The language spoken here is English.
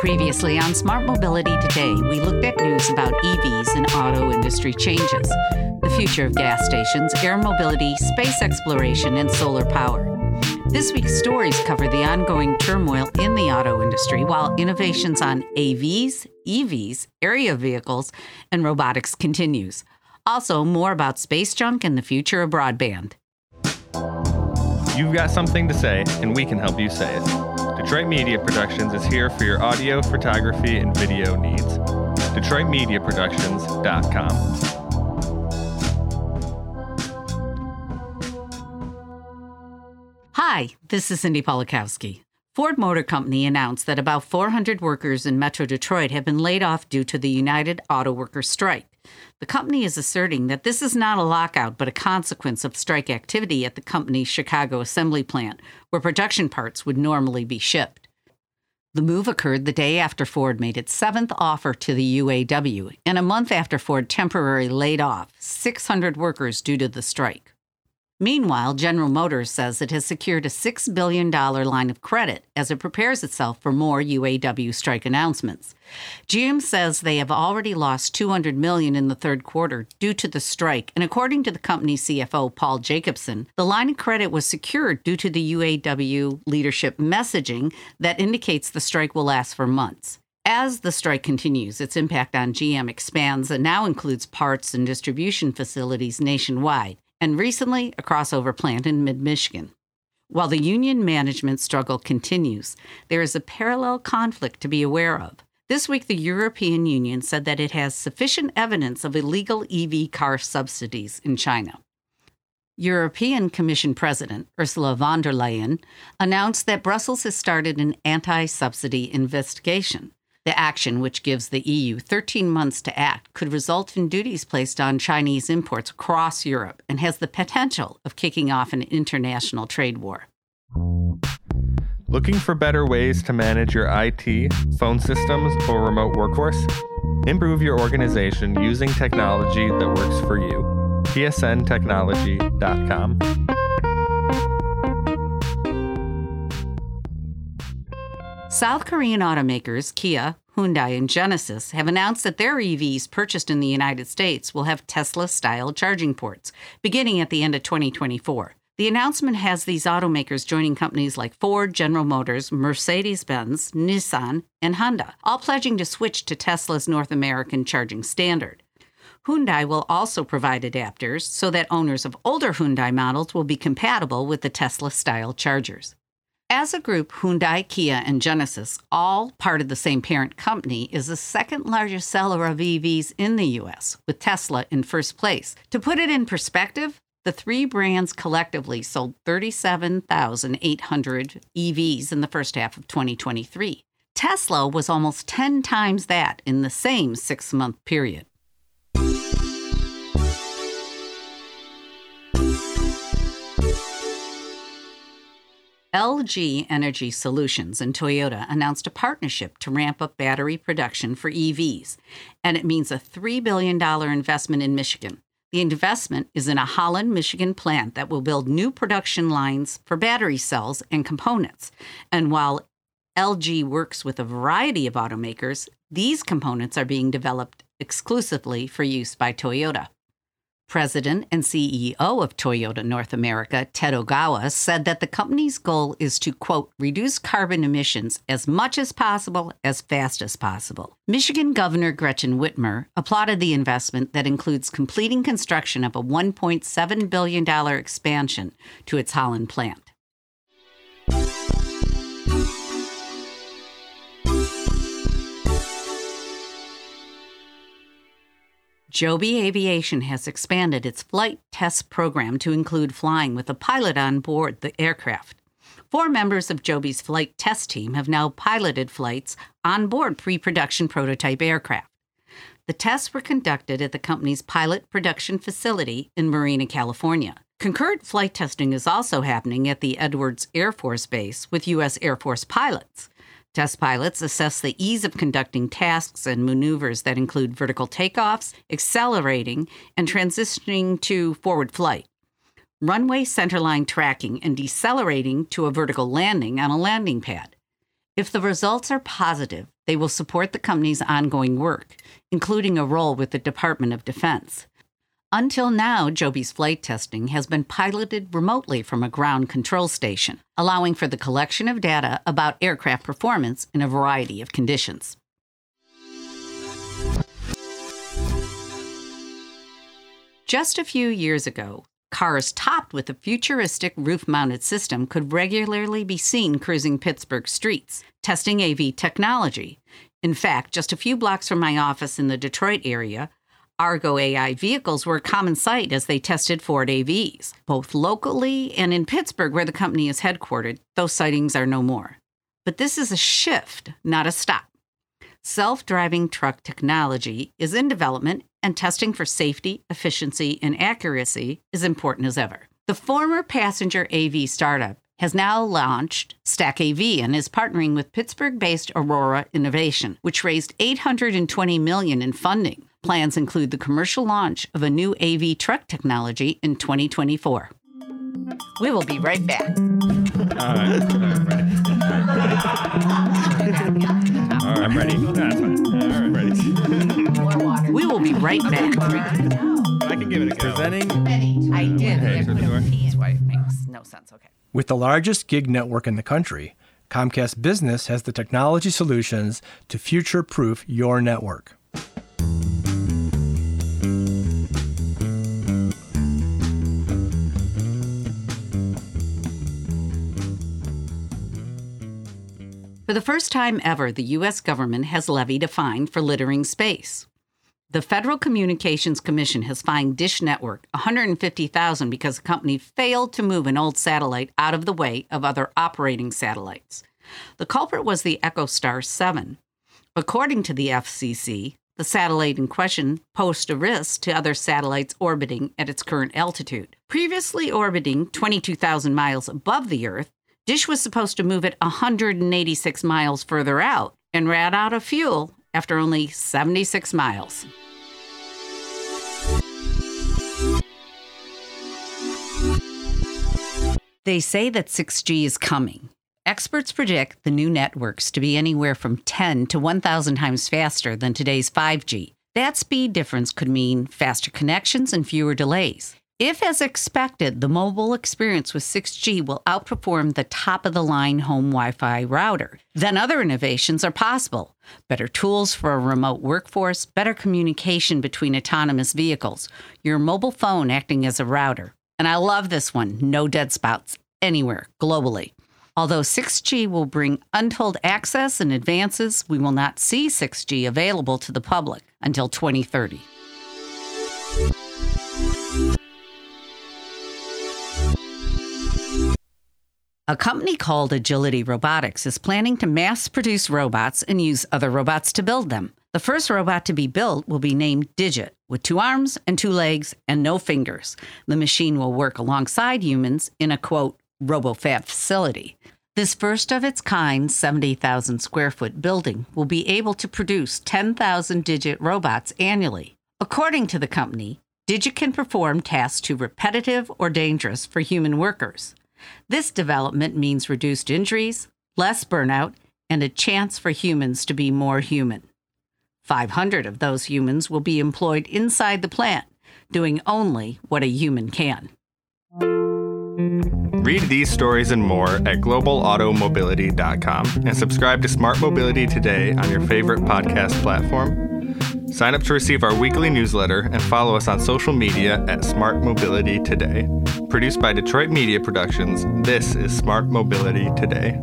Previously on Smart Mobility Today, we looked at news about EVs and auto industry changes, the future of gas stations, air mobility, space exploration, and solar power. This week's stories cover the ongoing turmoil in the auto industry, while innovations on AVs, EVs, aerial vehicles, and robotics continues. Also, more about space junk and the future of broadband. You've got something to say, and we can help you say it. Detroit Media Productions is here for your audio, photography, and video needs. DetroitMediaProductions.com. Hi, this is Cindy Polakowski. Ford Motor Company announced that about 400 workers in Metro Detroit have been laid off due to the United Auto Workers strike. The company is asserting that this is not a lockout, but a consequence of strike activity at the company's Chicago assembly plant, where production parts would normally be shipped. The move occurred the day after Ford made its seventh offer to the UAW, and a month after Ford temporarily laid off 600 workers due to the strike. Meanwhile, General Motors says it has secured a $6 billion line of credit as it prepares itself for more UAW strike announcements. GM says they have already lost 200 million in the third quarter due to the strike, and according to the company's CFO Paul Jacobson, the line of credit was secured due to the UAW leadership messaging that indicates the strike will last for months. As the strike continues, its impact on GM expands and now includes parts and distribution facilities nationwide and recently a crossover plant in mid Michigan. While the union management struggle continues, there is a parallel conflict to be aware of. This week, the European Union said that it has sufficient evidence of illegal EV car subsidies in China. European Commission President Ursula von der Leyen announced that Brussels has started an anti subsidy investigation. The action, which gives the EU 13 months to act, could result in duties placed on Chinese imports across Europe and has the potential of kicking off an international trade war. Looking for better ways to manage your IT, phone systems, or remote workforce? Improve your organization using technology that works for you. psntechnology.com. South Korean automakers Kia, Hyundai, and Genesis have announced that their EVs purchased in the United States will have Tesla style charging ports beginning at the end of 2024. The announcement has these automakers joining companies like Ford, General Motors, Mercedes Benz, Nissan, and Honda, all pledging to switch to Tesla's North American charging standard. Hyundai will also provide adapters so that owners of older Hyundai models will be compatible with the Tesla style chargers. As a group, Hyundai, Kia, and Genesis, all part of the same parent company, is the second largest seller of EVs in the US, with Tesla in first place. To put it in perspective, the three brands collectively sold 37,800 EVs in the first half of 2023. Tesla was almost 10 times that in the same six month period. LG Energy Solutions and Toyota announced a partnership to ramp up battery production for EVs, and it means a $3 billion investment in Michigan. The investment is in a Holland, Michigan plant that will build new production lines for battery cells and components. And while LG works with a variety of automakers, these components are being developed exclusively for use by Toyota. President and CEO of Toyota North America, Ted Ogawa, said that the company's goal is to, quote, reduce carbon emissions as much as possible, as fast as possible. Michigan Governor Gretchen Whitmer applauded the investment that includes completing construction of a $1.7 billion expansion to its Holland plant. Joby Aviation has expanded its flight test program to include flying with a pilot on board the aircraft. Four members of Joby's flight test team have now piloted flights on board pre production prototype aircraft. The tests were conducted at the company's pilot production facility in Marina, California. Concurrent flight testing is also happening at the Edwards Air Force Base with U.S. Air Force pilots. Test pilots assess the ease of conducting tasks and maneuvers that include vertical takeoffs, accelerating, and transitioning to forward flight, runway centerline tracking, and decelerating to a vertical landing on a landing pad. If the results are positive, they will support the company's ongoing work, including a role with the Department of Defense. Until now, Joby's flight testing has been piloted remotely from a ground control station, allowing for the collection of data about aircraft performance in a variety of conditions. Just a few years ago, cars topped with a futuristic roof mounted system could regularly be seen cruising Pittsburgh streets, testing AV technology. In fact, just a few blocks from my office in the Detroit area, Argo AI vehicles were a common sight as they tested Ford AVs, both locally and in Pittsburgh, where the company is headquartered. Those sightings are no more. But this is a shift, not a stop. Self driving truck technology is in development, and testing for safety, efficiency, and accuracy is important as ever. The former passenger AV startup has now launched Stack AV and is partnering with Pittsburgh-based Aurora Innovation, which raised 820 million in funding. Plans include the commercial launch of a new AV truck technology in 2024. We will be right back. All right. All right, I'm ready. That's fine. All right, ready. We will be right back. I can give it a go. Presenting. I did. Okay, so the door. That's why it makes no sense. Okay. With the largest gig network in the country, Comcast Business has the technology solutions to future proof your network. For the first time ever, the U.S. government has levied a fine for littering space. The Federal Communications Commission has fined Dish Network $150,000 because the company failed to move an old satellite out of the way of other operating satellites. The culprit was the EchoStar 7. According to the FCC, the satellite in question posed a risk to other satellites orbiting at its current altitude. Previously orbiting 22,000 miles above the Earth, Dish was supposed to move it 186 miles further out and ran out of fuel after only 76 miles. They say that 6G is coming. Experts predict the new networks to be anywhere from 10 to 1,000 times faster than today's 5G. That speed difference could mean faster connections and fewer delays. If, as expected, the mobile experience with 6G will outperform the top of the line home Wi Fi router, then other innovations are possible. Better tools for a remote workforce, better communication between autonomous vehicles, your mobile phone acting as a router. And I love this one no dead spots anywhere globally. Although 6G will bring untold access and advances, we will not see 6G available to the public until 2030. A company called Agility Robotics is planning to mass produce robots and use other robots to build them. The first robot to be built will be named Digit, with two arms and two legs and no fingers. The machine will work alongside humans in a quote, RoboFab facility. This first of its kind 70,000 square foot building will be able to produce 10,000 Digit robots annually. According to the company, Digit can perform tasks too repetitive or dangerous for human workers. This development means reduced injuries, less burnout, and a chance for humans to be more human. 500 of those humans will be employed inside the plant, doing only what a human can. Read these stories and more at globalautomobility.com and subscribe to Smart Mobility today on your favorite podcast platform. Sign up to receive our weekly newsletter and follow us on social media at Smart Mobility Today. Produced by Detroit Media Productions, this is Smart Mobility Today.